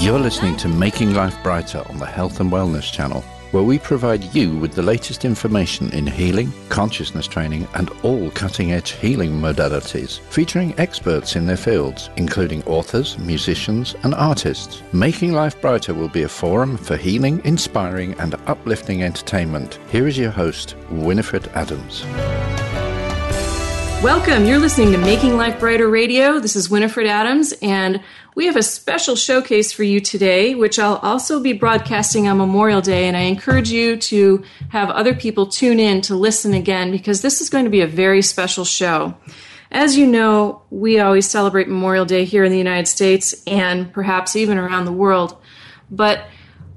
You're listening to Making Life Brighter on the Health and Wellness Channel, where we provide you with the latest information in healing, consciousness training, and all cutting edge healing modalities, featuring experts in their fields, including authors, musicians, and artists. Making Life Brighter will be a forum for healing, inspiring, and uplifting entertainment. Here is your host, Winifred Adams. Welcome. You're listening to Making Life Brighter Radio. This is Winifred Adams, and we have a special showcase for you today, which I'll also be broadcasting on Memorial Day. And I encourage you to have other people tune in to listen again because this is going to be a very special show. As you know, we always celebrate Memorial Day here in the United States and perhaps even around the world. But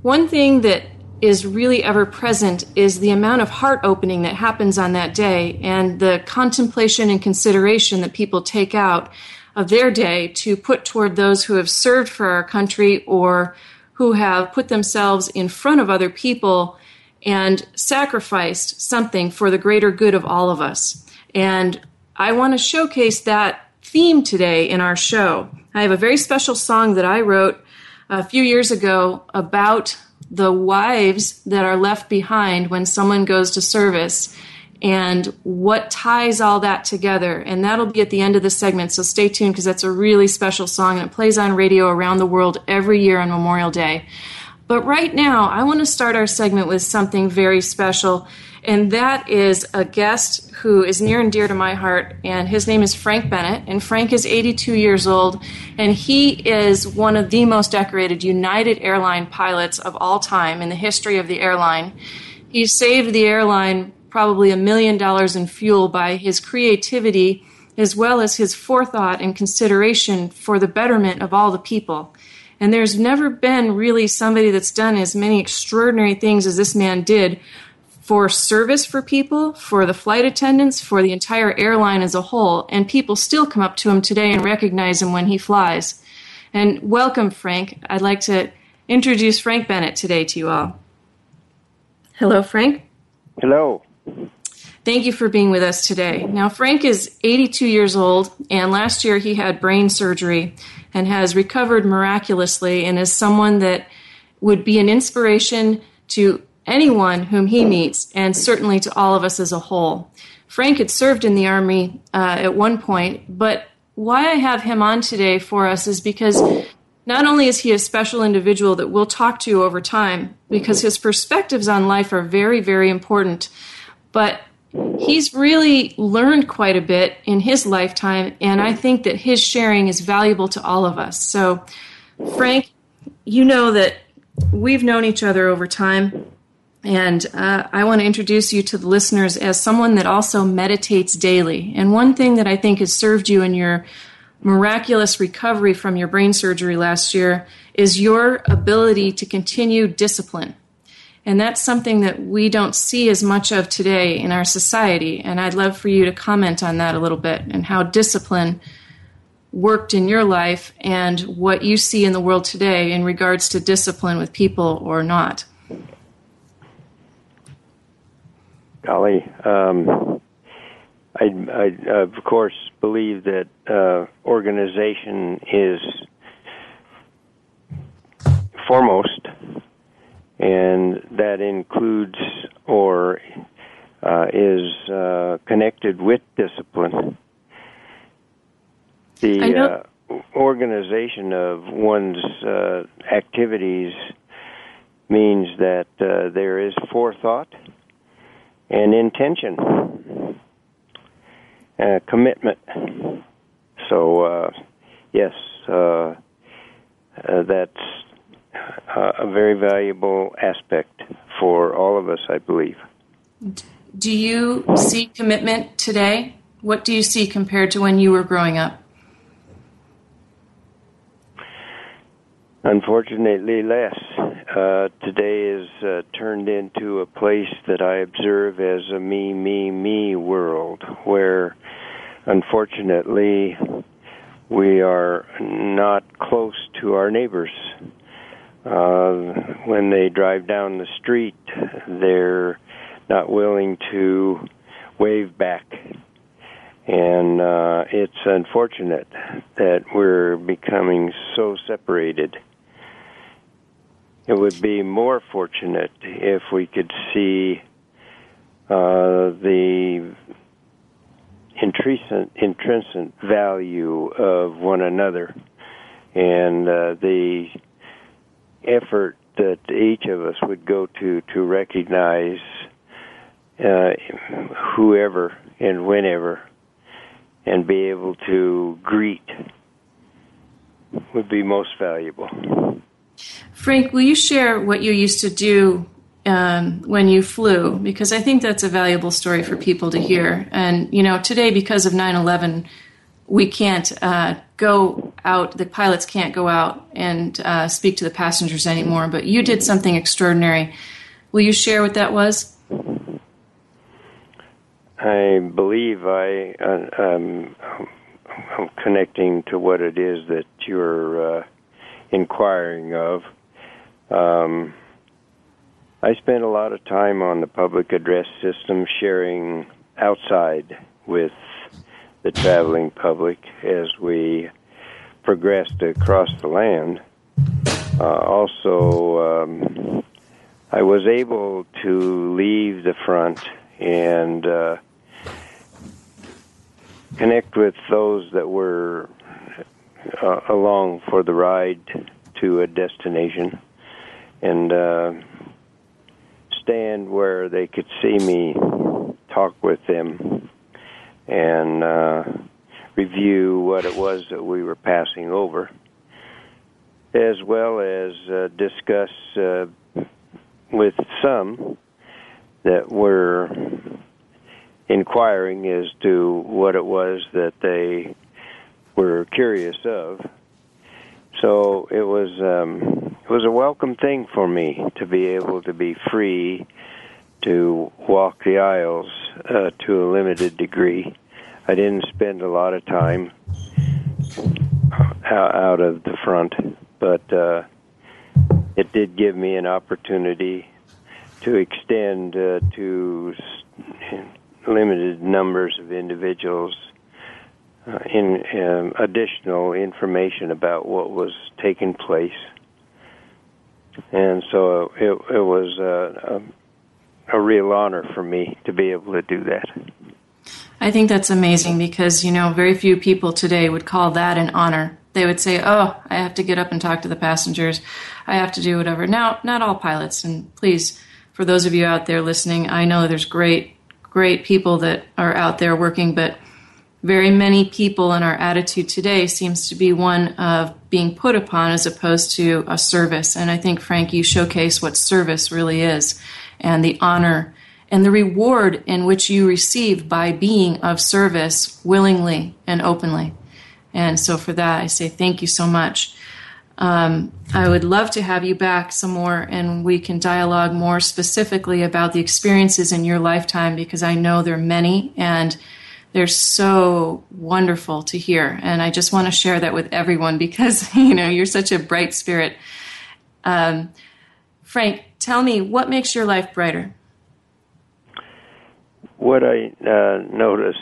one thing that is really ever present is the amount of heart opening that happens on that day and the contemplation and consideration that people take out of their day to put toward those who have served for our country or who have put themselves in front of other people and sacrificed something for the greater good of all of us. And I want to showcase that theme today in our show. I have a very special song that I wrote a few years ago about the wives that are left behind when someone goes to service and what ties all that together. And that'll be at the end of the segment, so stay tuned because that's a really special song and it plays on radio around the world every year on Memorial Day. But right now, I want to start our segment with something very special and that is a guest who is near and dear to my heart, and his name is Frank Bennett. And Frank is 82 years old, and he is one of the most decorated United Airline pilots of all time in the history of the airline. He saved the airline probably a million dollars in fuel by his creativity as well as his forethought and consideration for the betterment of all the people. And there's never been really somebody that's done as many extraordinary things as this man did for service for people, for the flight attendants, for the entire airline as a whole, and people still come up to him today and recognize him when he flies. And welcome, Frank. I'd like to introduce Frank Bennett today to you all. Hello, Frank. Hello. Thank you for being with us today. Now, Frank is 82 years old, and last year he had brain surgery and has recovered miraculously and is someone that would be an inspiration to anyone whom he meets, and certainly to all of us as a whole. Frank had served in the Army uh, at one point, but why I have him on today for us is because not only is he a special individual that we'll talk to over time, because his perspectives on life are very, very important, but he's really learned quite a bit in his lifetime, and I think that his sharing is valuable to all of us. So, Frank, you know that we've known each other over time. And uh, I want to introduce you to the listeners as someone that also meditates daily. And one thing that I think has served you in your miraculous recovery from your brain surgery last year is your ability to continue discipline. And that's something that we don't see as much of today in our society. And I'd love for you to comment on that a little bit and how discipline worked in your life and what you see in the world today in regards to discipline with people or not. golly, um, I, I of course believe that uh, organization is foremost, and that includes or uh, is uh, connected with discipline. The uh, organization of one's uh, activities means that uh, there is forethought and intention, uh, commitment. So, uh, yes, uh, uh that's uh, a very valuable aspect for all of us, I believe. Do you see commitment today? What do you see compared to when you were growing up? Unfortunately, less. Uh, today is uh, turned into a place that I observe as a me, me, me world, where unfortunately we are not close to our neighbors. Uh, when they drive down the street, they're not willing to wave back. And uh, it's unfortunate that we're becoming so separated. It would be more fortunate if we could see uh, the intrinsic, intrinsic value of one another and uh, the effort that each of us would go to to recognize uh, whoever and whenever and be able to greet would be most valuable. Frank, will you share what you used to do um, when you flew? Because I think that's a valuable story for people to hear. And, you know, today, because of 9 11, we can't uh, go out, the pilots can't go out and uh, speak to the passengers anymore, but you did something extraordinary. Will you share what that was? I believe I, uh, um, connecting to what it is that you're uh, inquiring of. Um, I spent a lot of time on the public address system sharing outside with the traveling public as we progressed across the land. Uh, also, um, I was able to leave the front and uh, connect with those that were uh, along for the ride to a destination and uh, stand where they could see me talk with them and uh, review what it was that we were passing over, as well as uh, discuss uh, with some that were inquiring as to what it was that they were curious of. So it was um, it was a welcome thing for me to be able to be free to walk the aisles uh, to a limited degree. I didn't spend a lot of time out of the front, but uh, it did give me an opportunity to extend uh, to limited numbers of individuals uh, in um, additional information about what was taking place. And so it, it was uh, a, a real honor for me to be able to do that. I think that's amazing because, you know, very few people today would call that an honor. They would say, oh, I have to get up and talk to the passengers. I have to do whatever. Now, not all pilots, and please, for those of you out there listening, I know there's great, great people that are out there working, but very many people in our attitude today seems to be one of being put upon as opposed to a service. And I think, Frank, you showcase what service really is and the honor and the reward in which you receive by being of service willingly and openly. And so for that, I say thank you so much. Um, I would love to have you back some more and we can dialogue more specifically about the experiences in your lifetime because I know there are many and they're so wonderful to hear. And I just want to share that with everyone because, you know, you're such a bright spirit. Um, Frank, tell me what makes your life brighter? What I uh, notice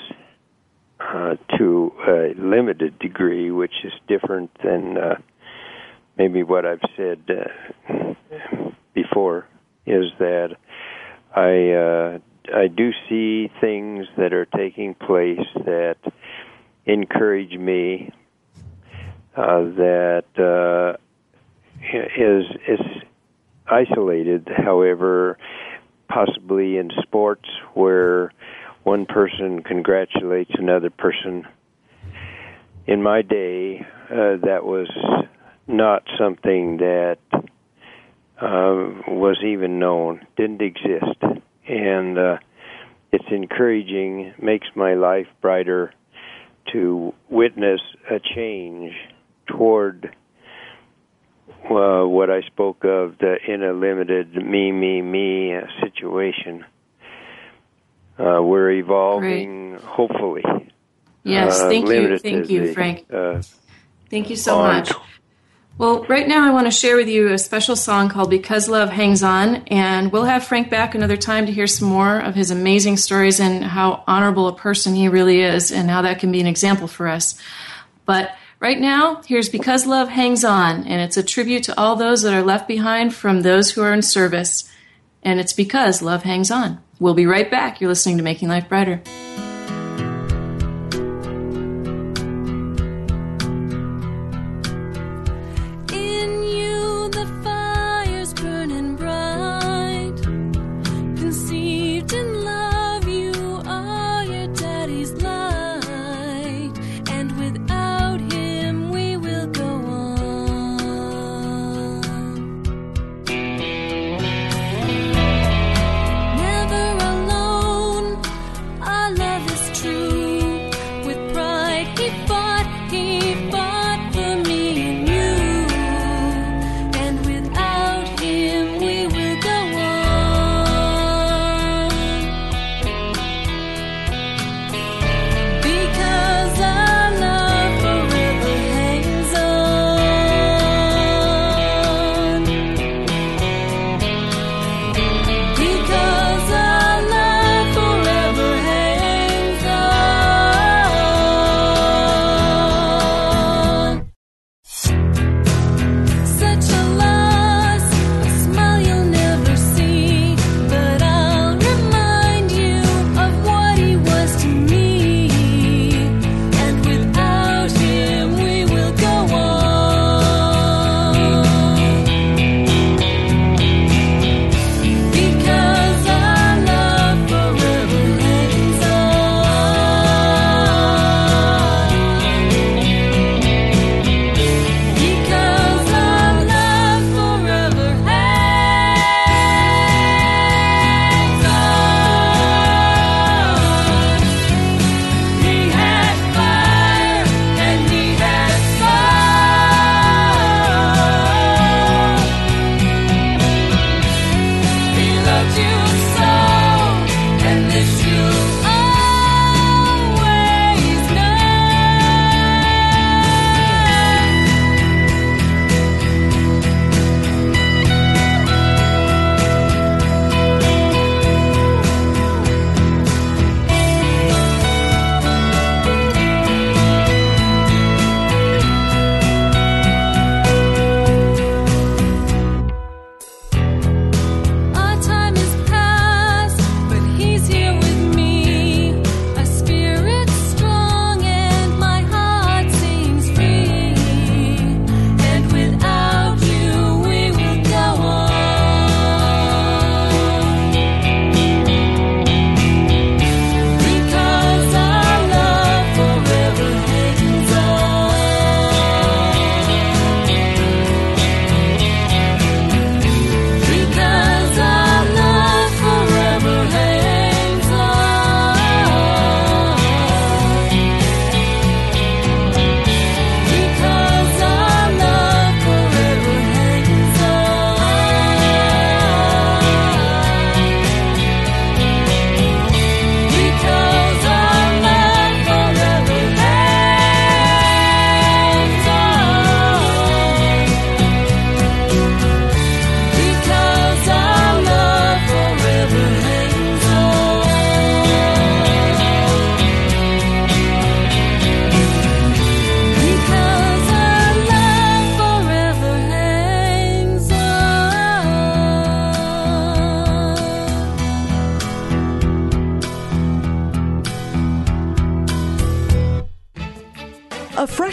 uh, to a limited degree, which is different than uh, maybe what I've said uh, before, is that I uh, I do see things that are taking place that encourage me. Uh, that is is isolated, however, possibly in sports where one person congratulates another person. In my day, uh, that was not something that uh, was even known, didn't exist. And uh, it's encouraging, makes my life brighter to witness a change toward uh, what I spoke of the in a limited me, me, me uh, situation. Uh, we're evolving, hopefully. Yes, uh, thank you, thank you, the, Frank. Uh, thank you so much. Well, right now I want to share with you a special song called Because Love Hangs On, and we'll have Frank back another time to hear some more of his amazing stories and how honorable a person he really is and how that can be an example for us. But right now, here's Because Love Hangs On, and it's a tribute to all those that are left behind from those who are in service. And it's because love hangs on. We'll be right back. You're listening to Making Life Brighter.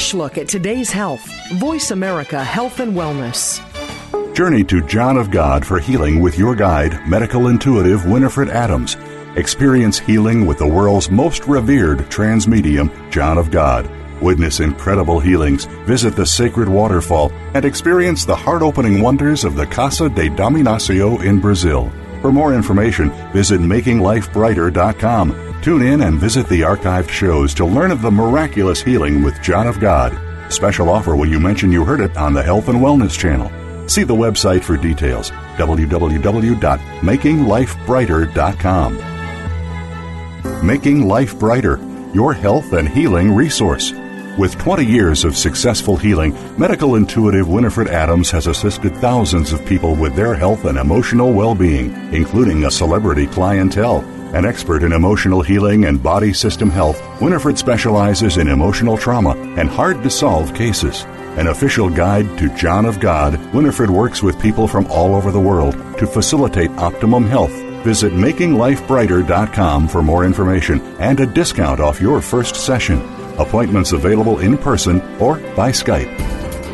Fresh look at today's health. Voice America Health and Wellness. Journey to John of God for healing with your guide, medical intuitive Winifred Adams. Experience healing with the world's most revered trance medium, John of God. Witness incredible healings, visit the sacred waterfall, and experience the heart opening wonders of the Casa de Dom Inácio in Brazil. For more information, visit makinglifebrighter.com. Tune in and visit the archived shows to learn of the miraculous healing with John of God. Special offer when you mention you heard it on the Health and Wellness channel. See the website for details www.makinglifebrighter.com. Making Life Brighter, your health and healing resource. With 20 years of successful healing, medical intuitive Winifred Adams has assisted thousands of people with their health and emotional well being, including a celebrity clientele. An expert in emotional healing and body system health, Winifred specializes in emotional trauma and hard to solve cases. An official guide to John of God, Winifred works with people from all over the world to facilitate optimum health. Visit makinglifebrighter.com for more information and a discount off your first session. Appointments available in person or by Skype.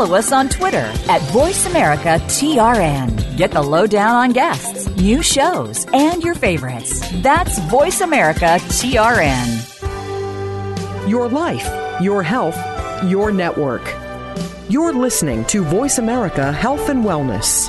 Follow us on Twitter at VoiceAmericaTRN. Get the lowdown on guests, new shows, and your favorites. That's VoiceAmericaTRN. Your life, your health, your network. You're listening to Voice America Health and Wellness.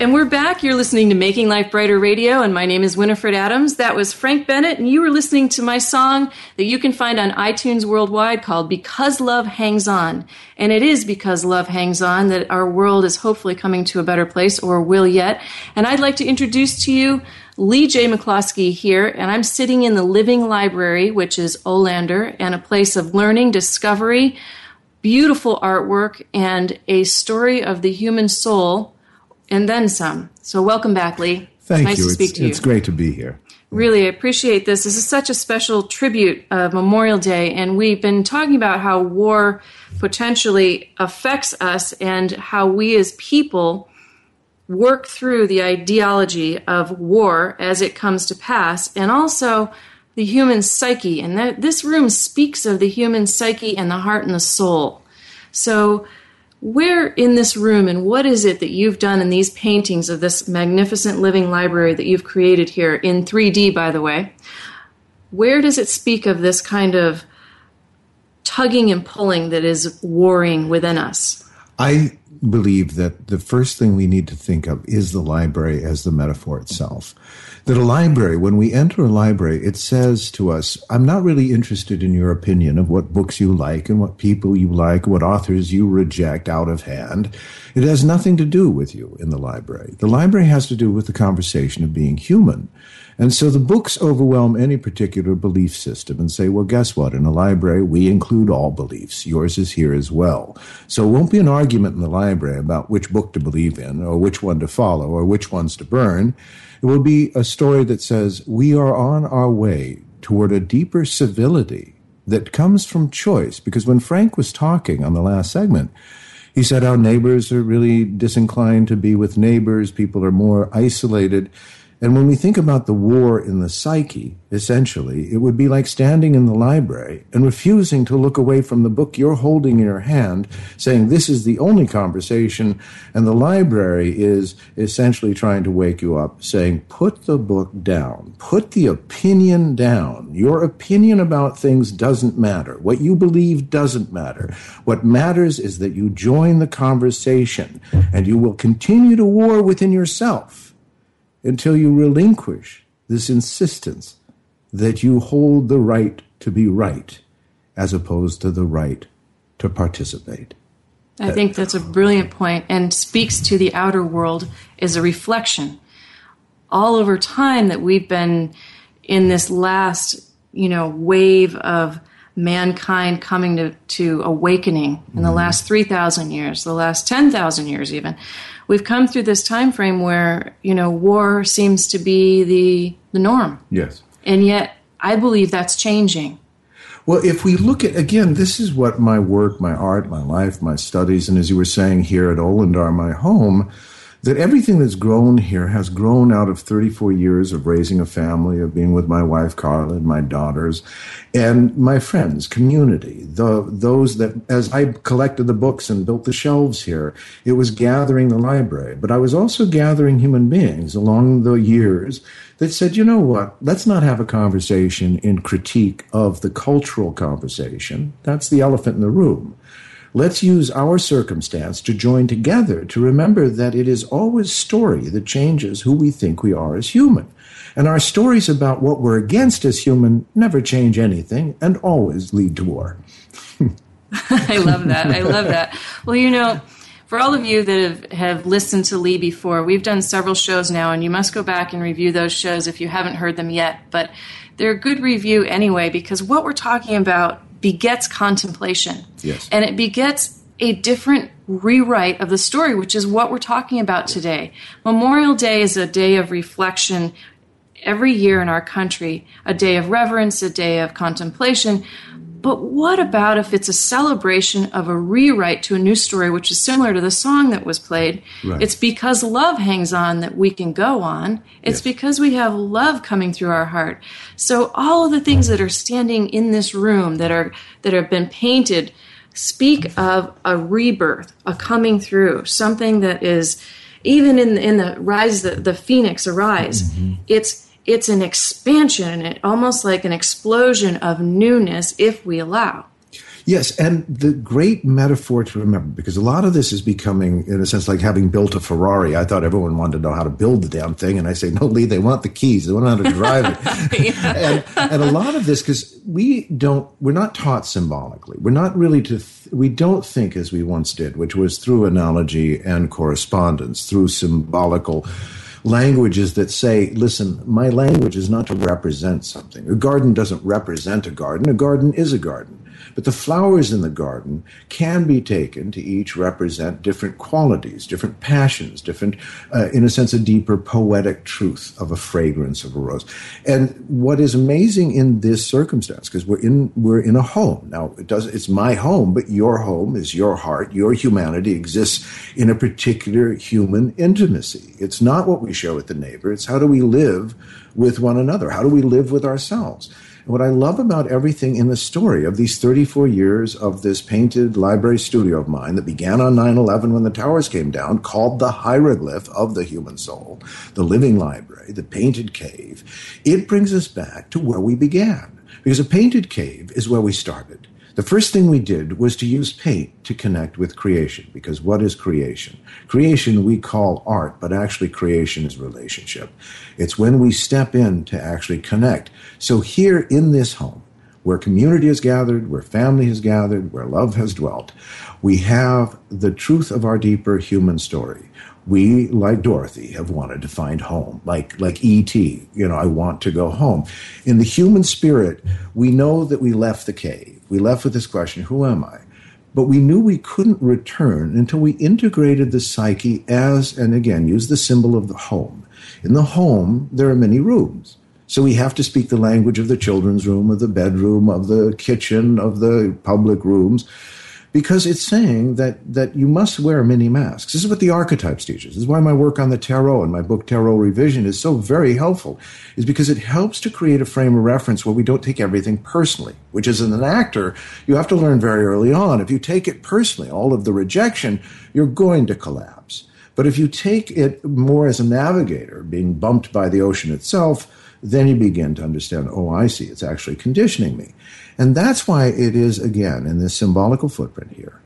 And we're back. You're listening to Making Life Brighter Radio, and my name is Winifred Adams. That was Frank Bennett, and you were listening to my song that you can find on iTunes worldwide called Because Love Hangs On. And it is because love hangs on that our world is hopefully coming to a better place, or will yet. And I'd like to introduce to you Lee J. McCloskey here, and I'm sitting in the Living Library, which is Olander, and a place of learning, discovery, beautiful artwork, and a story of the human soul and then some. So welcome back, Lee. Thank nice you. to speak it's, to you. It's great to be here. Really appreciate this. This is such a special tribute of Memorial Day, and we've been talking about how war potentially affects us and how we as people work through the ideology of war as it comes to pass, and also the human psyche. And that, this room speaks of the human psyche and the heart and the soul. So, where in this room and what is it that you've done in these paintings of this magnificent living library that you've created here in 3D, by the way? Where does it speak of this kind of tugging and pulling that is warring within us? I believe that the first thing we need to think of is the library as the metaphor itself. That a library, when we enter a library, it says to us, I'm not really interested in your opinion of what books you like and what people you like, what authors you reject out of hand. It has nothing to do with you in the library. The library has to do with the conversation of being human. And so the books overwhelm any particular belief system and say, well, guess what? In a library, we include all beliefs. Yours is here as well. So it won't be an argument in the library about which book to believe in, or which one to follow, or which ones to burn. It will be a story that says we are on our way toward a deeper civility that comes from choice. Because when Frank was talking on the last segment, he said our neighbors are really disinclined to be with neighbors, people are more isolated. And when we think about the war in the psyche, essentially, it would be like standing in the library and refusing to look away from the book you're holding in your hand, saying this is the only conversation, and the library is essentially trying to wake you up, saying put the book down, put the opinion down. Your opinion about things doesn't matter. What you believe doesn't matter. What matters is that you join the conversation, and you will continue to war within yourself until you relinquish this insistence that you hold the right to be right as opposed to the right to participate. I think that's a brilliant point and speaks to the outer world as a reflection. All over time that we've been in this last, you know, wave of mankind coming to, to awakening in the mm. last 3,000 years, the last 10,000 years even, we've come through this time frame where you know war seems to be the the norm. Yes, and yet I believe that's changing. Well, if we look at again, this is what my work, my art, my life, my studies, and as you were saying here at Olandar, my home that everything that's grown here has grown out of 34 years of raising a family, of being with my wife Carla and my daughters, and my friends, community. The those that as I collected the books and built the shelves here, it was gathering the library, but I was also gathering human beings along the years that said, you know what, let's not have a conversation in critique of the cultural conversation. That's the elephant in the room. Let's use our circumstance to join together to remember that it is always story that changes who we think we are as human. And our stories about what we're against as human never change anything and always lead to war. I love that. I love that. Well, you know, for all of you that have, have listened to Lee before, we've done several shows now, and you must go back and review those shows if you haven't heard them yet. But they're a good review anyway, because what we're talking about begets contemplation. Yes. And it begets a different rewrite of the story, which is what we're talking about today. Memorial Day is a day of reflection every year in our country, a day of reverence, a day of contemplation. But what about if it's a celebration of a rewrite to a new story, which is similar to the song that was played? Right. It's because love hangs on that we can go on. It's yes. because we have love coming through our heart. So all of the things that are standing in this room that are that have been painted speak of a rebirth, a coming through, something that is even in in the rise the, the phoenix arise. Mm-hmm. It's it's an expansion, almost like an explosion of newness if we allow. Yes, and the great metaphor to remember, because a lot of this is becoming, in a sense, like having built a Ferrari. I thought everyone wanted to know how to build the damn thing, and I say, no, Lee, they want the keys. They want to know how to drive it. and, and, a lot of this, because we don't, we're not taught symbolically. We're not really to, th- we don't think as we once did, which was through analogy and correspondence, through symbolical languages that say, listen, my language is not to represent something. A garden doesn't represent a garden. A garden is a garden. But the flowers in the garden can be taken to each represent different qualities, different passions, different, uh, in a sense, a deeper poetic truth of a fragrance of a rose. And what is amazing in this circumstance, because we're in we're in a home now, it does it's my home, but your home is your heart. Your humanity exists in a particular human intimacy. It's not what we share with the neighbor. It's how do we live with one another? How do we live with ourselves? What I love about everything in the story of these 34 years of this painted library studio of mine that began on 9 11 when the towers came down, called the hieroglyph of the human soul, the living library, the painted cave, it brings us back to where we began. Because a painted cave is where we started. The first thing we did was to use paint to connect with creation, because what is creation? Creation we call art, but actually creation is relationship. It's when we step in to actually connect. So here in this home, where community is gathered, where family has gathered, where love has dwelt, we have the truth of our deeper human story. We, like Dorothy, have wanted to find home, like, like E.T., you know, I want to go home. In the human spirit, we know that we left the cave we left with this question Who am I? but we knew we couldn't return until we integrated the psyche as, and again, use the symbol of the home. In the home, there are many rooms. So we have to speak the language of the children's room, of the bedroom, of the kitchen, of the public rooms because it's saying that that you must wear many masks. This is what the archetypes teaches. This is why my work on the tarot and my book Tarot Revision is so very helpful, is because it helps to create a frame of reference where we don't take everything personally. Which as an actor, you have to learn very early on. If you take it personally, all of the rejection, you're going to collapse. But if you take it more as a navigator, being bumped by the ocean itself, then you begin to understand, oh, I see, it's actually conditioning me. And that's why it is, again, in this symbolical footprint here,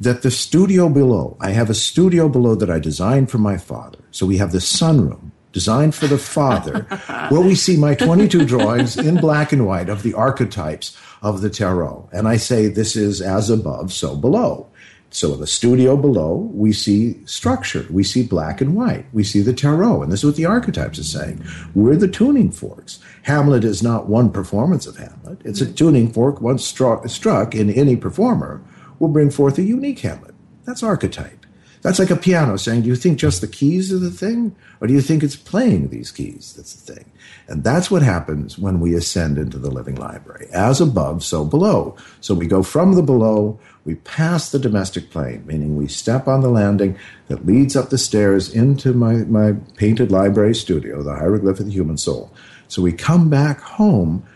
that the studio below, I have a studio below that I designed for my father. So we have the sunroom designed for the father, where we see my 22 drawings in black and white of the archetypes of the tarot. And I say, this is as above, so below. So in the studio below, we see structure. We see black and white. We see the tarot. And this is what the archetypes are saying. We're the tuning forks. Hamlet is not one performance of Hamlet. It's a tuning fork once struck, struck in any performer will bring forth a unique Hamlet. That's archetype. That's like a piano saying, do you think just the keys are the thing? Or do you think it's playing these keys that's the thing? And that's what happens when we ascend into the living library. As above, so below. So we go from the below, we pass the domestic plane, meaning we step on the landing that leads up the stairs into my, my painted library studio, the hieroglyph of the human soul. So we come back home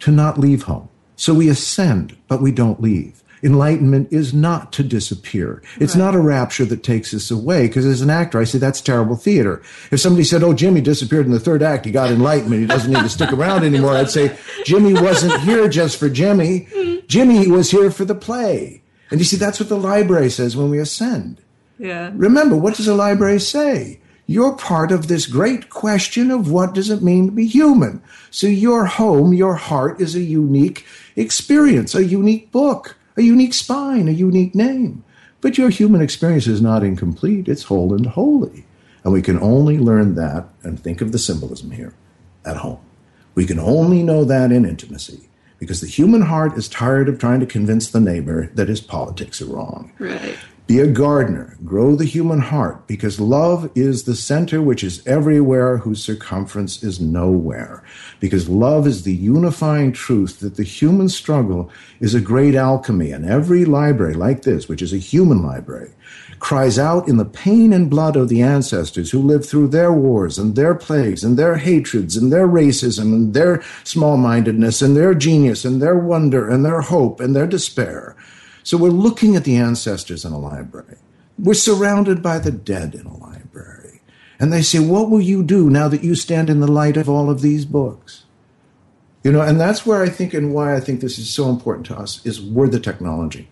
to not leave home. So we ascend, but we don't leave. Enlightenment is not to disappear. It's right. not a rapture that takes us away. Because as an actor, I say that's terrible theater. If somebody said, "Oh, Jimmy disappeared in the third act. He got enlightenment. He doesn't need to stick around anymore," I'd say, "Jimmy wasn't here just for Jimmy. Mm-hmm. Jimmy was here for the play." And you see, that's what the library says when we ascend. Yeah. Remember, what does the library say? You're part of this great question of what does it mean to be human. So your home, your heart is a unique experience, a unique book, a unique spine, a unique name. But your human experience is not incomplete. It's whole and holy. And we can only learn that and think of the symbolism here at home. We can only know that in intimacy because the human heart is tired of trying to convince the neighbor that his politics are wrong. Right. Be a gardener, grow the human heart, because love is the center which is everywhere, whose circumference is nowhere. Because love is the unifying truth that the human struggle is a great alchemy, and every library like this, which is a human library, cries out in the pain and blood of the ancestors who lived through their wars and their plagues and their hatreds and their racism and their small mindedness and their genius and their wonder and their hope and their despair. So we're looking at the ancestors in a library. We're surrounded by the dead in a library. And they say, What will you do now that you stand in the light of all of these books? You know, and that's where I think and why I think this is so important to us is we're the technology.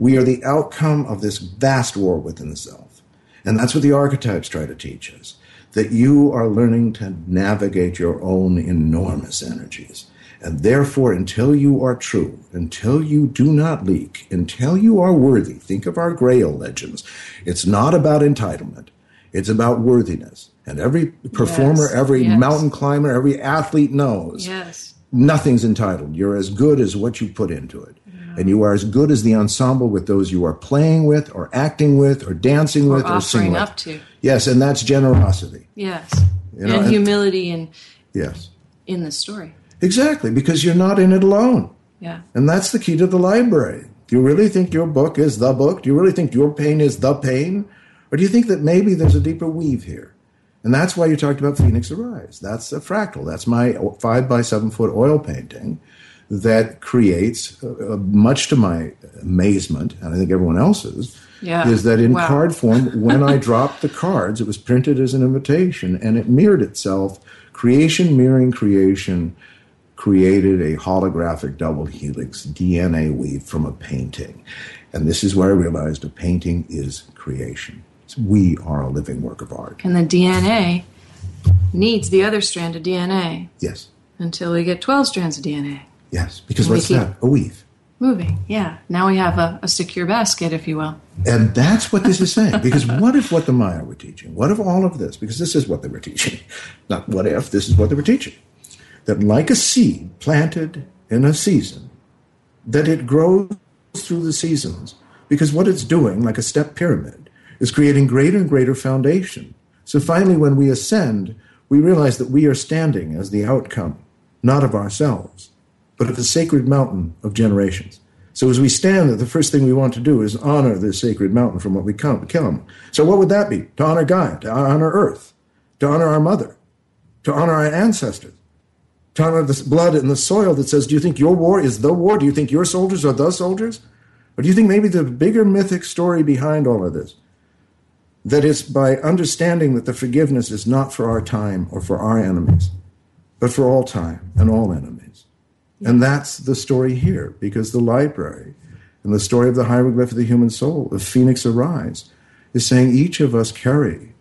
We are the outcome of this vast war within the self. And that's what the archetypes try to teach us that you are learning to navigate your own enormous energies. And therefore, until you are true, until you do not leak, until you are worthy, think of our Grail legends. It's not about entitlement. It's about worthiness. And every performer, yes, every yes. mountain climber, every athlete knows yes. nothing's entitled. You're as good as what you put into it and you are as good as the ensemble with those you are playing with or acting with or dancing or with or singing with. up to. Yes, and that's generosity. Yes. You know, and, and humility and yes. in the story. Exactly, because you're not in it alone. Yeah. And that's the key to the library. Do you really think your book is the book? Do you really think your pain is the pain? Or do you think that maybe there's a deeper weave here? And that's why you talked about Phoenix Arise. That's a fractal. That's my five by seven foot oil painting that creates, uh, uh, much to my amazement, and I think everyone else's, yeah. is that in wow. card form, when I dropped the cards, it was printed as an invitation and it mirrored itself. Creation mirroring creation created a holographic double helix DNA weave from a painting. And this is where I realized a painting is creation. We are a living work of art. And the DNA needs the other strand of DNA. Yes. Until we get 12 strands of DNA. Yes, because what's that? A weave. Moving, yeah. Now we have a, a secure basket, if you will. And that's what this is saying. Because what if what the Maya were teaching? What if all of this? Because this is what they were teaching. Not what if, this is what they were teaching. That like a seed planted in a season, that it grows through the seasons because what it's doing, like a step pyramid, is creating greater and greater foundation. So finally, when we ascend, we realize that we are standing as the outcome, not of ourselves, but of the sacred mountain of generations. So as we stand there, the first thing we want to do is honor this sacred mountain from what we come. So what would that be? To honor God, to honor Earth, to honor our mother, to honor our ancestors, to honor the blood in the soil that says, do you think your war is the war? Do you think your soldiers are the soldiers? Or do you think maybe the bigger mythic story behind all of this? That it's by understanding that the forgiveness is not for our time or for our enemies, but for all time and all enemies. And that's the story here, because the library and the story of the hieroglyph of the human soul, of Phoenix Arise, is saying each of us carry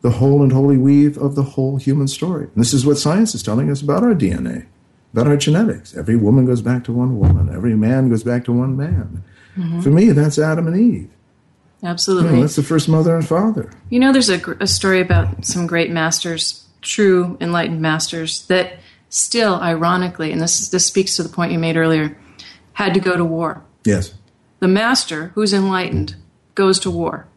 the whole and holy weave of the whole human story. And this is what science is telling us about our DNA, about our genetics. Every woman goes back to one woman, every man goes back to one man. Mm-hmm. For me, that's Adam and Eve. Absolutely. You know, that's the first mother and father. You know, there's a, a story about some great masters, true enlightened masters, that still, ironically, and this this speaks to the point you made earlier, had to go to war. Yes. The master, who's enlightened, goes to war.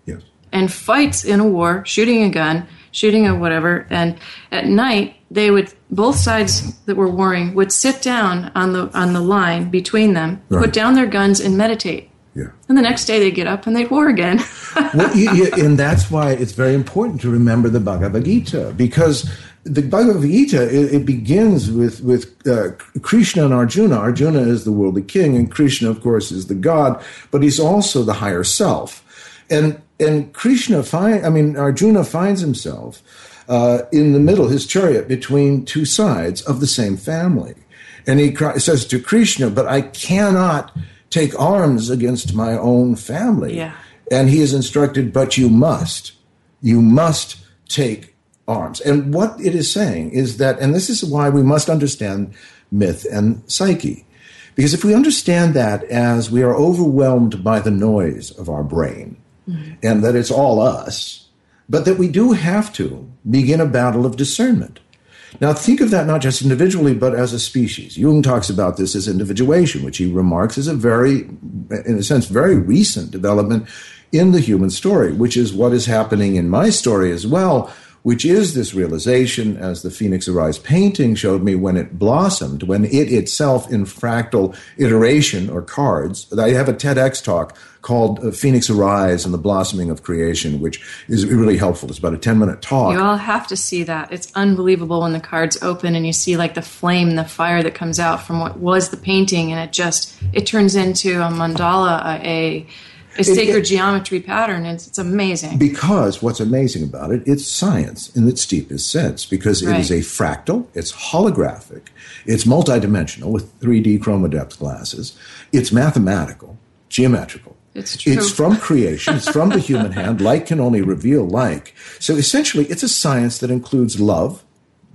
And fights in a war, shooting a gun, shooting a whatever. And at night, they would both sides that were warring would sit down on the on the line between them, right. put down their guns, and meditate. Yeah. And the next day they'd get up and they'd war again. well, you, you, and that's why it's very important to remember the Bhagavad Gita because the Bhagavad Gita it, it begins with with uh, Krishna and Arjuna. Arjuna is the worldly king, and Krishna, of course, is the god, but he's also the higher self. And and Krishna find, I mean, Arjuna finds himself uh, in the middle, his chariot between two sides of the same family, and he cry, says to Krishna, "But I cannot." take arms against my own family. Yeah. And he is instructed, but you must. You must take arms. And what it is saying is that, and this is why we must understand myth and psyche. Because if we understand that as we are overwhelmed by the noise of our brain, mm-hmm. and that it's all us, but that we do have to begin a battle of discernment. Now, think of that not just individually, but as a species. Jung talks about this as individuation, which he remarks is a very, in a sense, very recent development in the human story, which is what is happening in my story as well, which is this realization, as the Phoenix Arise painting showed me when it blossomed, when it itself in fractal iteration or cards. I have a TEDx talk called uh, Phoenix Arise and the Blossoming of Creation, which is really helpful. It's about a 10 minute talk. You all have to see that. It's unbelievable when the cards open and you see like the flame, the fire that comes out from what was the painting and it just, it turns into a mandala, a, a sacred it, geometry pattern. It's, it's, amazing. Because what's amazing about it, it's science in its deepest sense, because it right. is a fractal, it's holographic, it's multidimensional with 3D chroma depth glasses, it's mathematical, geometrical. It's true. It's from creation. It's from the human hand. Light can only reveal like. So essentially, it's a science that includes love,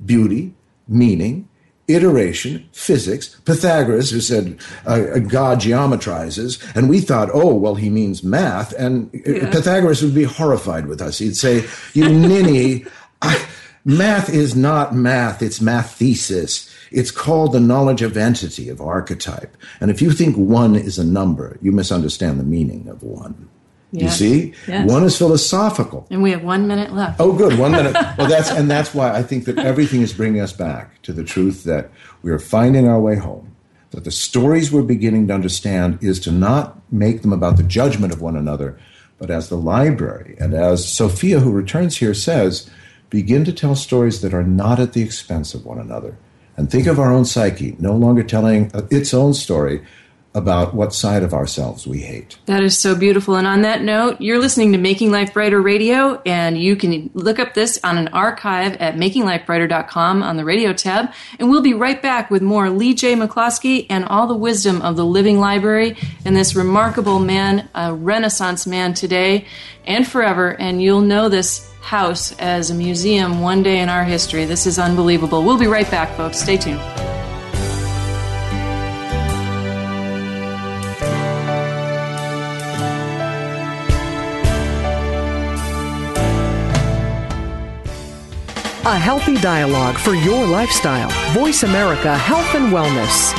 beauty, meaning, iteration, physics, Pythagoras, who said uh, God geometrizes, and we thought, oh, well, he means math. And uh, yeah. Pythagoras would be horrified with us. He'd say, you ninny, I, math is not math, it's mathesis. It's called the knowledge of entity, of archetype. And if you think one is a number, you misunderstand the meaning of one. You see, yes. one is philosophical, and we have one minute left. Oh, good, one minute. well, that's and that's why I think that everything is bringing us back to the truth that we are finding our way home. That the stories we're beginning to understand is to not make them about the judgment of one another, but as the library and as Sophia, who returns here, says, begin to tell stories that are not at the expense of one another, and think of our own psyche no longer telling its own story about what side of ourselves we hate. That is so beautiful. And on that note, you're listening to Making Life Brighter Radio, and you can look up this on an archive at makinglifebrighter.com on the radio tab. And we'll be right back with more Leigh J. McCloskey and all the wisdom of the Living Library and this remarkable man, a Renaissance man today and forever. And you'll know this house as a museum one day in our history. This is unbelievable. We'll be right back, folks. Stay tuned. A healthy dialogue for your lifestyle. Voice America Health and Wellness.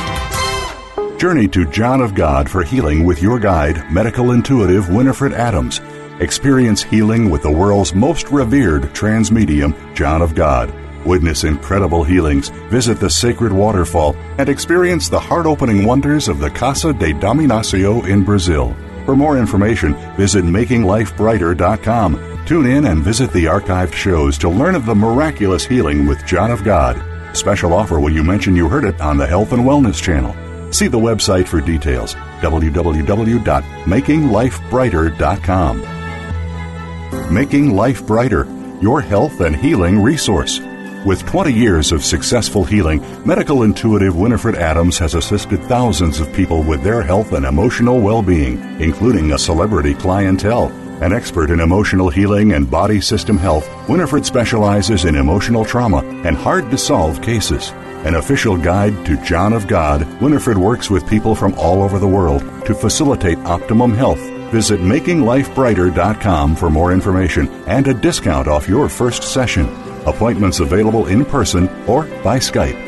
Journey to John of God for healing with your guide, medical intuitive Winifred Adams. Experience healing with the world's most revered trance medium, John of God. Witness incredible healings, visit the sacred waterfall, and experience the heart opening wonders of the Casa de Dom Inácio in Brazil. For more information, visit makinglifebrighter.com. Tune in and visit the archived shows to learn of the miraculous healing with John of God. Special offer when you mention you heard it on the Health and Wellness channel. See the website for details www.makinglifebrighter.com. Making Life Brighter, your health and healing resource. With 20 years of successful healing, medical intuitive Winifred Adams has assisted thousands of people with their health and emotional well being, including a celebrity clientele. An expert in emotional healing and body system health, Winifred specializes in emotional trauma and hard to solve cases. An official guide to John of God, Winifred works with people from all over the world to facilitate optimum health. Visit makinglifebrighter.com for more information and a discount off your first session. Appointments available in person or by Skype.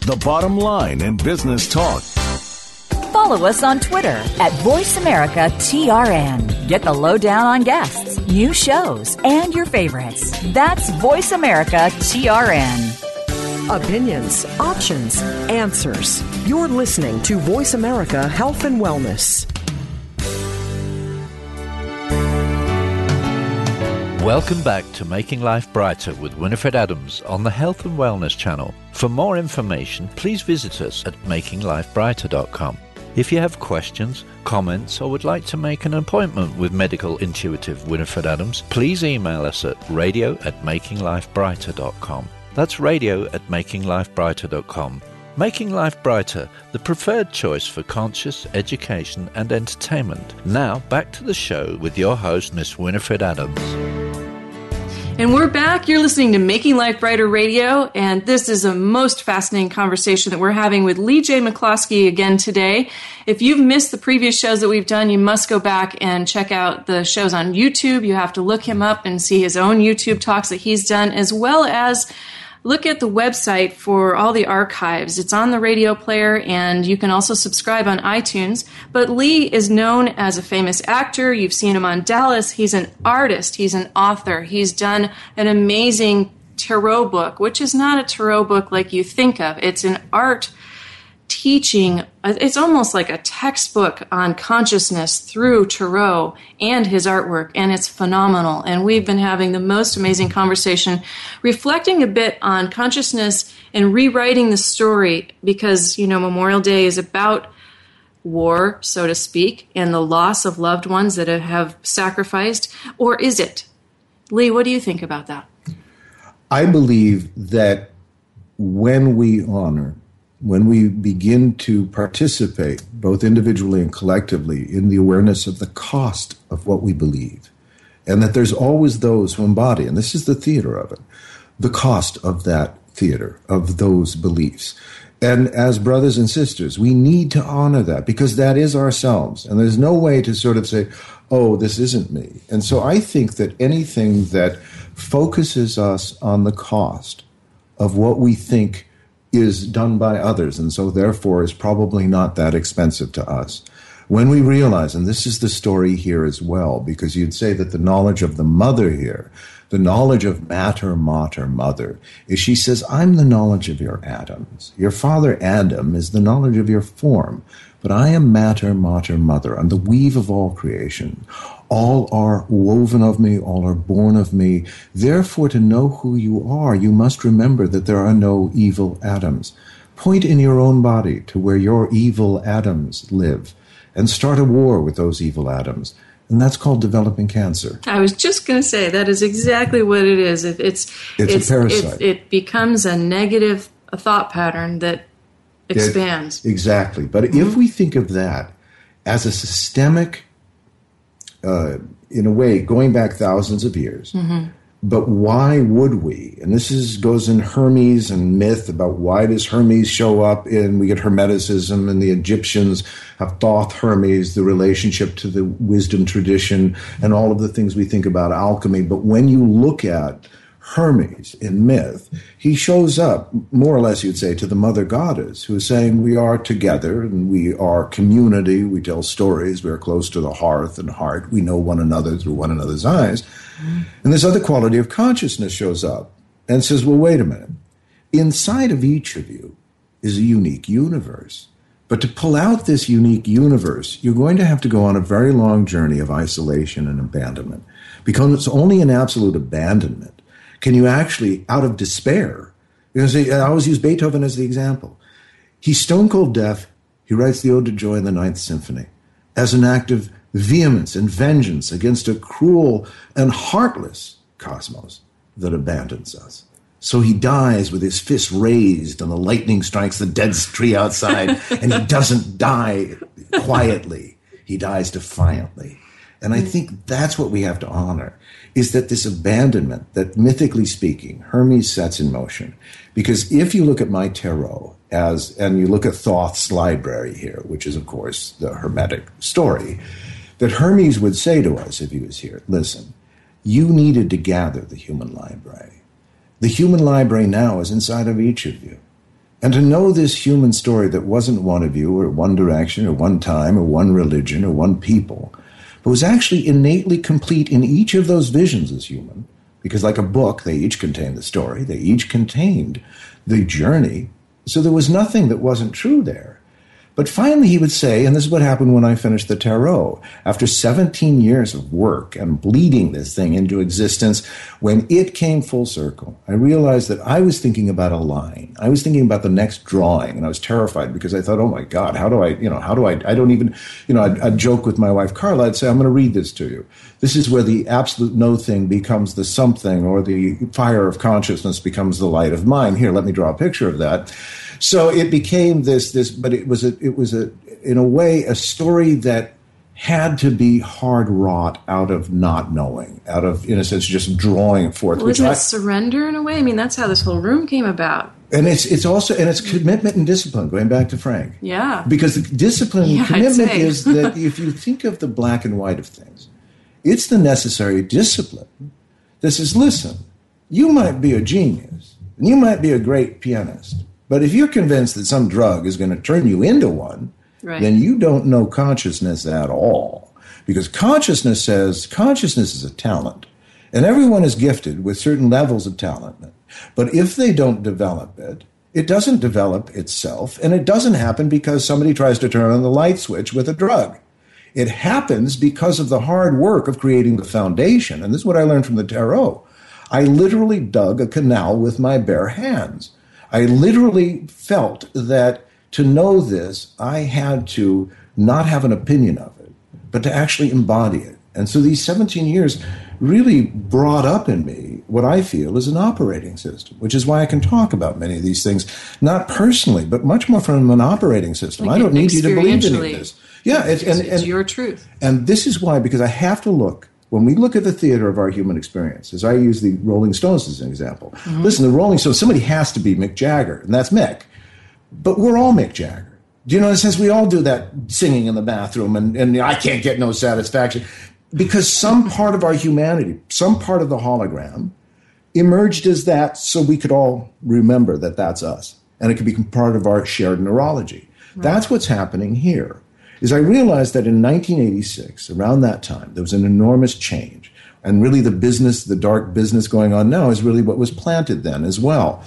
the bottom line in business talk. Follow us on Twitter at VoiceAmericaTRN. Get the lowdown on guests, new shows, and your favorites. That's VoiceAmericaTRN. Opinions, options, answers. You're listening to Voice America Health and Wellness. Welcome back to Making Life Brighter with Winifred Adams on the Health and Wellness channel. For more information, please visit us at makinglifebrighter.com. If you have questions, comments, or would like to make an appointment with medical intuitive Winifred Adams, please email us at radio at makinglifebrighter.com. That's radio at makinglifebrighter.com. Making Life Brighter, the preferred choice for conscious education and entertainment. Now, back to the show with your host, Miss Winifred Adams. And we're back. You're listening to Making Life Brighter Radio, and this is a most fascinating conversation that we're having with Leigh J. McCloskey again today. If you've missed the previous shows that we've done, you must go back and check out the shows on YouTube. You have to look him up and see his own YouTube talks that he's done, as well as look at the website for all the archives. It's on the radio player, and you can also subscribe on iTunes. But Leigh is known as a famous actor. You've seen him on Dallas. He's an artist, he's an author. He's done an amazing tarot book, which is not a tarot book like you think of, it's an art teaching. Uh, it's almost like a textbook on consciousness through Tarot and his artwork, and it's phenomenal. And we've been having the most amazing conversation, reflecting a bit on consciousness and rewriting the story because, you know, Memorial Day is about war, so to speak, and the loss of loved ones that have sacrificed, or is it? Leigh, what do you think about that? I believe that when we honor when we begin to participate, both individually and collectively, in the awareness of the cost of what we believe, and that there's always those who embody, and this is the theater of it, the cost of that theater, of those beliefs. And as brothers and sisters, we need to honor that because that is ourselves. And there's no way to sort of say, oh, this isn't me. And so I think that anything that focuses us on the cost of what we think is done by others and so therefore is probably not that expensive to us. When we realize, and this is the story here as well, because you'd say that the knowledge of the mother here, the knowledge of matter, mater, mother, is she says, I'm the knowledge of your atoms. Your father Adam is the knowledge of your form, but I am matter, mater, mother. I'm the weave of all creation. All are woven of me, all are born of me. Therefore, to know who you are, you must remember that there are no evil atoms. Point in your own body to where your evil atoms live and start a war with those evil atoms. And that's called developing cancer. I was just going to say that is exactly what it is. It, it's it's, it's, a parasite. It, it becomes a negative a thought pattern that expands. It, exactly. But if we think of that as a systemic, uh, in a way, going back thousands of years, mm-hmm. but why would we? And this is goes in Hermes and myth about why does Hermes show up And we get Hermeticism and the Egyptians have Thoth Hermes, the relationship to the wisdom tradition and all of the things we think about alchemy. But when you look at Hermes in myth, he shows up, more or less, you'd say, to the mother goddess, who is saying, We are together and we are community. We tell stories. We are close to the hearth and heart. We know one another through one another's eyes. And this other quality of consciousness shows up and says, Well, wait a minute. Inside of each of you is a unique universe. But to pull out this unique universe, you're going to have to go on a very long journey of isolation and abandonment because it's only an absolute abandonment can you actually, out of despair, because I always use Beethoven as the example. He's stone cold deaf. He writes the Ode to Joy in the Ninth Symphony as an act of vehemence and vengeance against a cruel and heartless cosmos that abandons us. So he dies with his fist raised, and the lightning strikes the dead tree outside, and he doesn't die quietly. He dies defiantly. And I think that's what we have to honor is that this abandonment that mythically speaking Hermes sets in motion. Because if you look at my tarot as, and you look at Thoth's library here, which is of course the Hermetic story, that Hermes would say to us if he was here, listen, you needed to gather the human library. The human library now is inside of each of you. And to know this human story that wasn't one of you or one direction or one time or one religion or one people, but was actually innately complete in each of those visions as human. Because, like a book, they each contained the story, they each contained the journey. So there was nothing that wasn't true there. But finally, he would say, and this is what happened when I finished the Tarot. After 17 years of work and bleeding this thing into existence, when it came full circle, I realized that I was thinking about a line. I was thinking about the next drawing, and I was terrified because I thought, oh my God, how do I, you know, how do I, I don't even, you know, I'd, I'd joke with my wife, Carla, I'd say, I'm going to read this to you. This is where the absolute no thing becomes the something, or the fire of consciousness becomes the light of mind. Here, let me draw a picture of that. So it became this this, but it was a it was a in a way a story that had to be hard wrought out of not knowing, out of in a sense just drawing forth. Well, isn't it surrender in a way? I mean, that's how this whole room came about. And it's it's also and it's commitment and discipline. Going back to Frank, yeah, because the discipline yeah, commitment is that if you think of the black and white of things, it's the necessary discipline that says, listen, you might be a genius and you might be a great pianist, but if you're convinced that some drug is going to turn you into one, right. then you don't know consciousness at all. Because consciousness says consciousness is a talent. And everyone is gifted with certain levels of talent. But if they don't develop it, it doesn't develop itself. And it doesn't happen because somebody tries to turn on the light switch with a drug. It happens because of the hard work of creating the foundation. And this is what I learned from the tarot. I literally dug a canal with my bare hands. I literally felt that to know this, I had to not have an opinion of it, but to actually embody it. And so these 17 years really brought up in me what I feel is an operating system, which is why I can talk about many of these things, not personally, but much more from an operating system. Like I don't need you to believe any of this. Yeah, it's, it's, and, it's your truth. And this is why, because I have to look when we look at the theater of our human experience, as I use the Rolling Stones as an example, mm-hmm. listen, the Rolling Stones, somebody has to be Mick Jagger, and that's Mick. But we're all Mick Jagger. Do you know, since we all do that singing in the bathroom, and, and I can't get no satisfaction, because some part of our humanity, some part of the hologram, emerged as that so we could all remember that that's us. And it could become part of our shared neurology. Right. That's what's happening here is I realized that in 1986, around that time, there was an enormous change. And really, the business, the dark business going on now, is really what was planted then as well.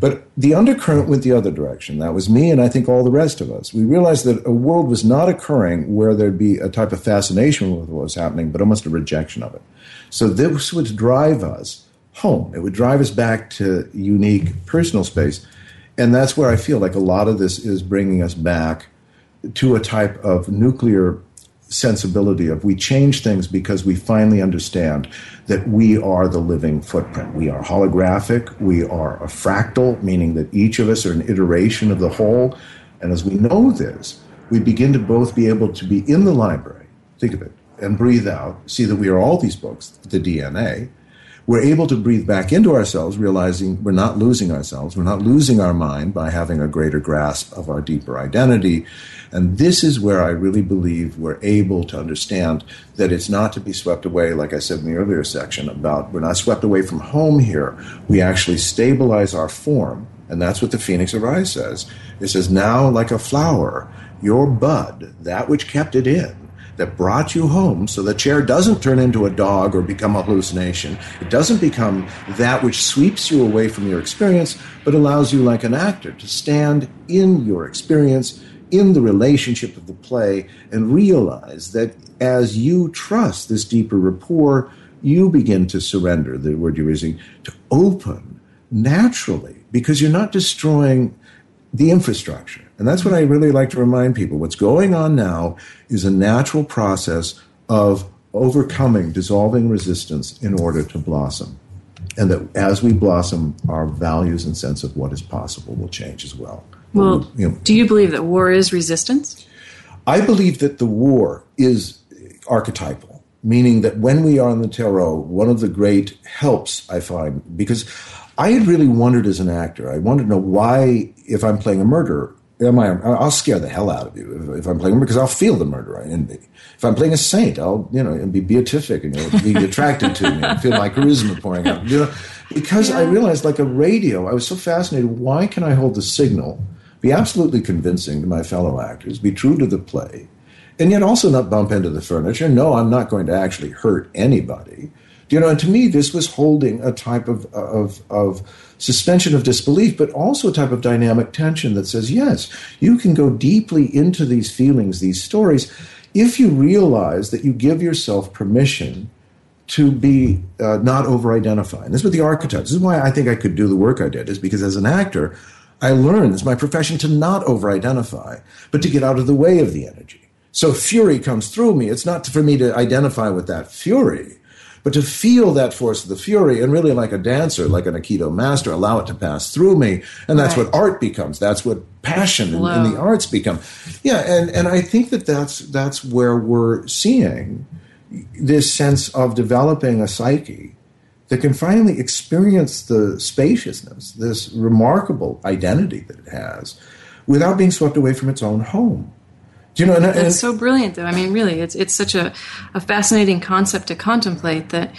But the undercurrent went the other direction. That was me, and I think all the rest of us. We realized that a world was not occurring where there'd be a type of fascination with what was happening, but almost a rejection of it. So this would drive us home. It would drive us back to unique personal space. And that's where I feel like a lot of this is bringing us back to a type of nuclear sensibility of we change things because we finally understand that we are the living footprint. We are holographic, we are a fractal, meaning that each of us are an iteration of the whole. And as we know this, we begin to both be able to be in the library, think of it, and breathe out, see that we are all these books, the DNA, we're able to breathe back into ourselves, realizing we're not losing ourselves. We're not losing our mind by having a greater grasp of our deeper identity. And this is where I really believe we're able to understand that it's not to be swept away, like I said in the earlier section, about we're not swept away from home here. We actually stabilize our form. And that's what the Phoenix Arise says. It says, now like a flower, your bud, that which kept it in, that brought you home so the chair doesn't turn into a dog or become a hallucination. It doesn't become that which sweeps you away from your experience, but allows you, like an actor, to stand in your experience, in the relationship of the play, and realize that as you trust this deeper rapport, you begin to surrender, the word you're using, to open naturally, because you're not destroying the infrastructure. And that's what I really like to remind people. What's going on now is a natural process of overcoming, dissolving resistance in order to blossom. And that as we blossom, our values and sense of what is possible will change as well. Well, you know, do you believe that war is resistance? I believe that the war is archetypal, meaning that when we are in the tarot, one of the great helps I find, because I had really wondered as an actor, I wanted to know why, if I'm playing a murderer, am I, I'll scare the hell out of you if, if I'm playing because I'll feel the murder in me. If I'm playing a saint, I'll you know and be beatific and you'll be attracted to me and feel my charisma pouring out. You know, because yeah. I realized like a radio, I was so fascinated. Why can I hold the signal, be absolutely convincing to my fellow actors, be true to the play, and yet also not bump into the furniture? No, I'm not going to actually hurt anybody. You know, and to me, this was holding a type of of of suspension of disbelief, but also a type of dynamic tension that says, yes, you can go deeply into these feelings, these stories, if you realize that you give yourself permission to be uh, not over identifying. This is what the archetypes. This is why I think I could do the work I did, is because as an actor, I learned, it's my profession to not over identify, but to get out of the way of the energy. So fury comes through me. It's not for me to identify with that fury but to feel that force of the fury and really like a dancer, like an Aikido master, allow it to pass through me. And that's right. what art becomes. That's what passion in, in, the arts become. Yeah. And, and I think that that's, that's where we're seeing this sense of developing a psyche that can finally experience the spaciousness, this remarkable identity that it has, without being swept away from its own home. Do you know? And, and, so brilliant, though. I mean, really, it's it's such a, a fascinating concept to contemplate that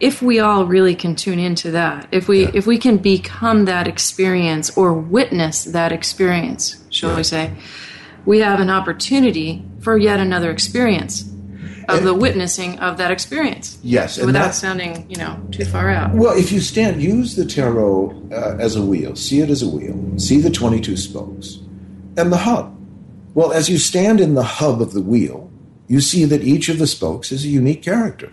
if we all really can tune into that, if we yeah. if we can become that experience or witness that experience, shall yeah. we say, we have an opportunity for yet another experience of and, the witnessing of that experience. Yes, without sounding you know too far out. Well, if you stand, use the tarot uh, as a wheel. See it as a wheel. See the twenty-two spokes and the hub well, as you stand in the hub of the wheel, you see that each of the spokes is a unique character,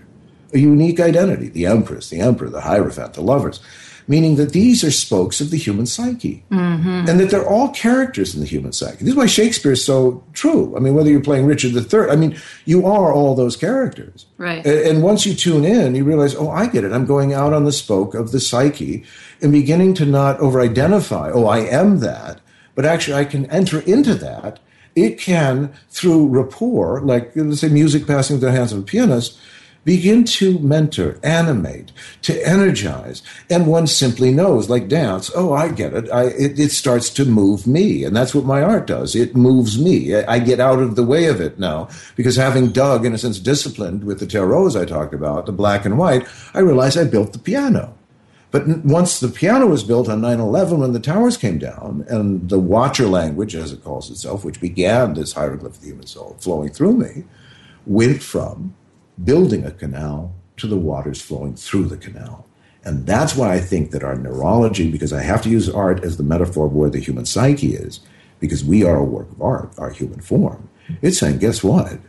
a unique identity the Empress, the Emperor, the Hierophant, the lovers, meaning that these are spokes of the human psyche. Mm-hmm. And that they're all characters in the human psyche. This is why Shakespeare is so true. I mean, whether you're playing Richard III, I mean, you are all those characters. Right. And once you tune in, you realize, oh, I get it. I'm going out on the spoke of the psyche and beginning to not over identify, oh, I am that. But actually, I can enter into that it can, through rapport, like let's say music passing through the hands of a pianist, begin to mentor, animate, to energize. And one simply knows, like dance, oh, I get it. I, it, it, starts to move me. And that's what my art does. It moves me. I, I, get out of the way of it now because having dug, in a sense, disciplined with the tarots I talked about, the black and white, I realized I built the piano. But once the piano was built on 9 11, when the towers came down, and the Watcher language, as it calls itself, which began this hieroglyph of the human soul flowing through me, went from building a canal to the waters flowing through the canal. And that's why I think that our neurology, because I have to use art as the metaphor of where the human psyche is, because we are a work of art, our human form, it's saying, guess what?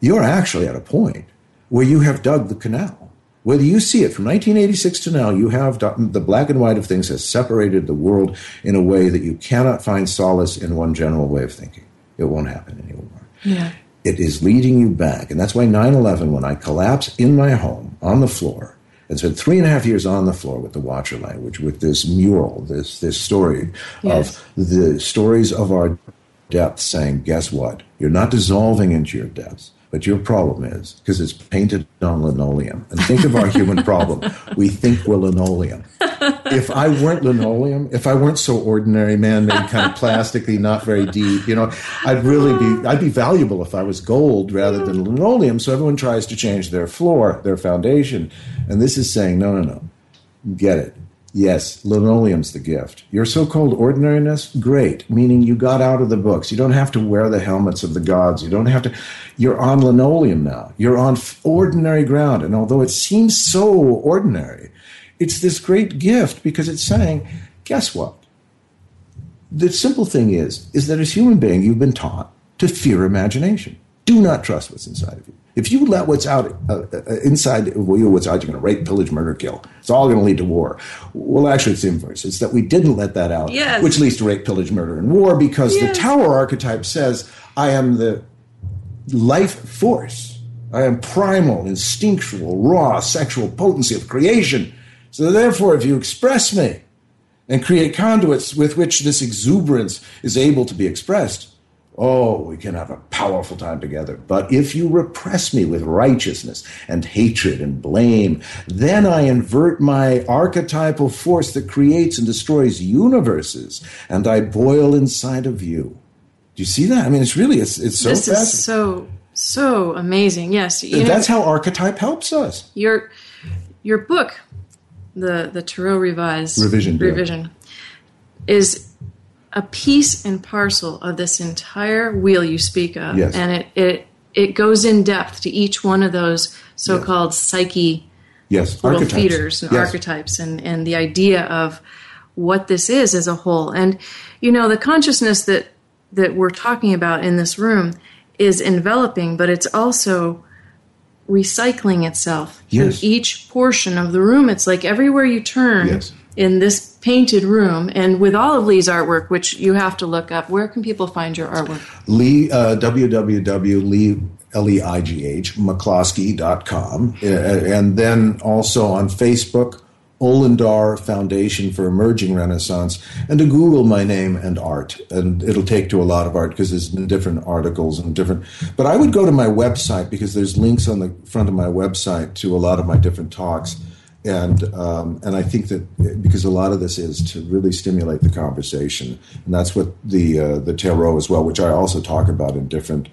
You're actually at a point where you have dug the canal whether you see it from 1986 to now, you have the black and white of things has separated the world in a way that you cannot find solace in one general way of thinking. It won't happen anymore. Yeah. it is leading you back. And that's why 9 11, when I collapsed in my home on the floor, and spent three and a half years on the floor with the Watcher language, with this mural, this this story yes. of the stories of our depths, saying, "Guess what? You're not dissolving into your depths. But your problem is because it's painted on linoleum. And think of our human problem. We think we're linoleum. If I weren't linoleum, if I weren't so ordinary, man made kind of plastically, not very deep, you know, I'd really be I'd be valuable if I was gold rather than linoleum. So everyone tries to change their floor, their foundation. And this is saying, no, no, no. Get it. Yes, linoleum's the gift. Your so called ordinariness, great, meaning you got out of the books. You don't have to wear the helmets of the gods. You don't have to. You're on linoleum now. You're on ordinary ground. And although it seems so ordinary, it's this great gift because it's saying, guess what? The simple thing is, is that as human being, you've been taught to fear imagination. Do not trust what's inside of you. If you let what's out uh, uh, inside you, what's out, you're going to rape, pillage, murder, kill. It's all going to lead to war. Well, actually, it's the inverse. It's that we didn't let that out, yes. which leads to rape, pillage, murder, and war because yes. the tower archetype says, I am the life force. I am primal, instinctual, raw, sexual potency of creation. So therefore, if you express me and create conduits with which this exuberance is able to be expressed, Oh, we can have a powerful time together. But if you repress me with righteousness and hatred and blame, then I invert my archetypal force that creates and destroys universes, and I boil inside of you. Do you see that? I mean, it's really it's it's so. This is so so amazing. Yes, that's know, how archetype helps us. Your your book, the the Tarot Revised revision revision, yeah. is a piece and parcel of this entire wheel you speak of, yes. and it, it it goes in depth to each one of those so-called yes. psyche yes. little archetypes. feeders and yes. archetypes, and and the idea of what this is as a whole. And you know, the consciousness that that we're talking about in this room is enveloping, but it's also recycling itself yes. through each portion of the room. It's like everywhere you turn. Yes in this painted room and with all of Leigh's artwork, which you have to look up. Where can people find your artwork? Leigh, uh, www.lee, L-E-I-G-H, McCloskey.com. And then also on Facebook, Olandar Foundation for Emerging Renaissance, and to Google my name and art, and it'll take to a lot of art because there's different articles and different. But I would go to my website because there's links on the front of my website to a lot of my different talks and um, and I think that because a lot of this is to really stimulate the conversation, and that's what the uh, the tarot as well, which I also talk about in different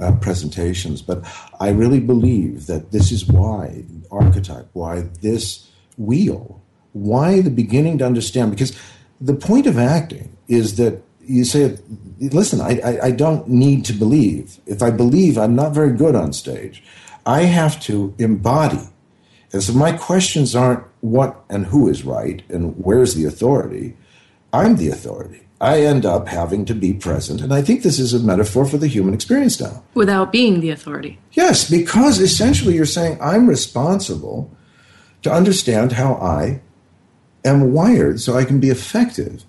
uh, presentations. But I really believe that this is why archetype, why this wheel, why the beginning to understand, because the point of acting is that you say, listen, I, I, I don't need to believe. If I believe, I'm not very good on stage. I have to embody and so my questions aren't what and who is right and where's the authority. I'm the authority. I end up having to be present. And I think this is a metaphor for the human experience now. Without being the authority. Yes, because essentially you're saying I'm responsible to understand how I am wired so I can be effective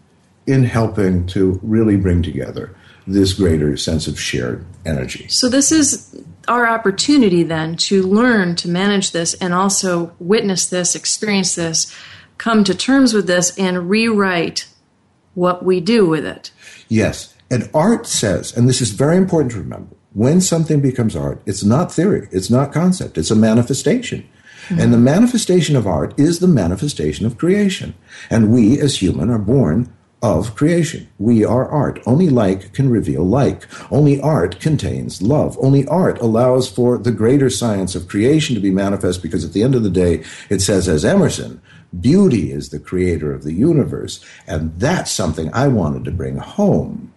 in helping to really bring together this greater sense of shared energy. So, this is our opportunity then to learn to manage this and also witness this, experience this, come to terms with this, and rewrite what we do with it. Yes. And art says, and this is very important to remember, when something becomes art, it's not theory, it's not concept, it's a manifestation. Mm-hmm. And the manifestation of art is the manifestation of creation. And we as human are born of creation. We are art. Only like can reveal like. Only art contains love. Only art allows for the greater science of creation to be manifest because at the end of the day, it says, as Emerson, beauty is the creator of the universe. And that's something I wanted to bring home.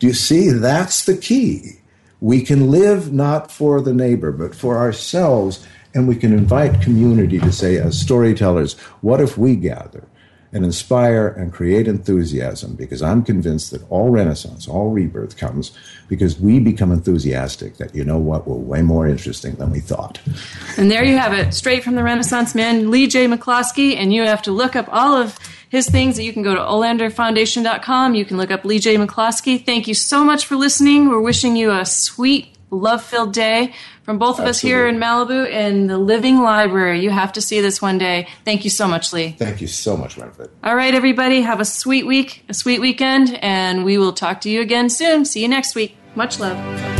Do you see? That's the key. We can live not for the neighbor, but for ourselves. And we can invite community to say, as storytellers, what if we gather? And inspire and create enthusiasm because I'm convinced that all renaissance, all rebirth comes because we become enthusiastic that, you know what, we're way more interesting than we thought. And there you have it, straight from the Renaissance man, Leigh J. McCloskey. And you have to look up all of his things that you can go to olandarfoundation.com. You can look up Leigh J. McCloskey. Thank you so much for listening. We're wishing you a sweet love filled day from both of Absolutely. us here in Malibu in the Living Library. You have to see this one day. Thank you so much, Leigh. Thank you so much, Winifred. All right, everybody, have a sweet week, a sweet weekend, and we will talk to you again soon. See you next week. Much love.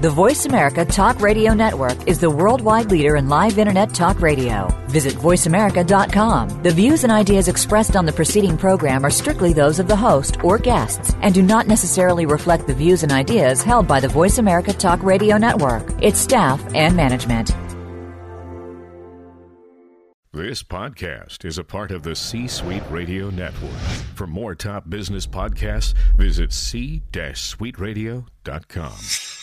The Voice America Talk Radio Network is the worldwide leader in live Internet talk radio. Visit voiceamerica.com. The views and ideas expressed on the preceding program are strictly those of the host or guests and do not necessarily reflect the views and ideas held by the Voice America Talk Radio Network, its staff, and management. This podcast is a part of the C Suite Radio Network. For more top business podcasts, visit c-suiteradio.com.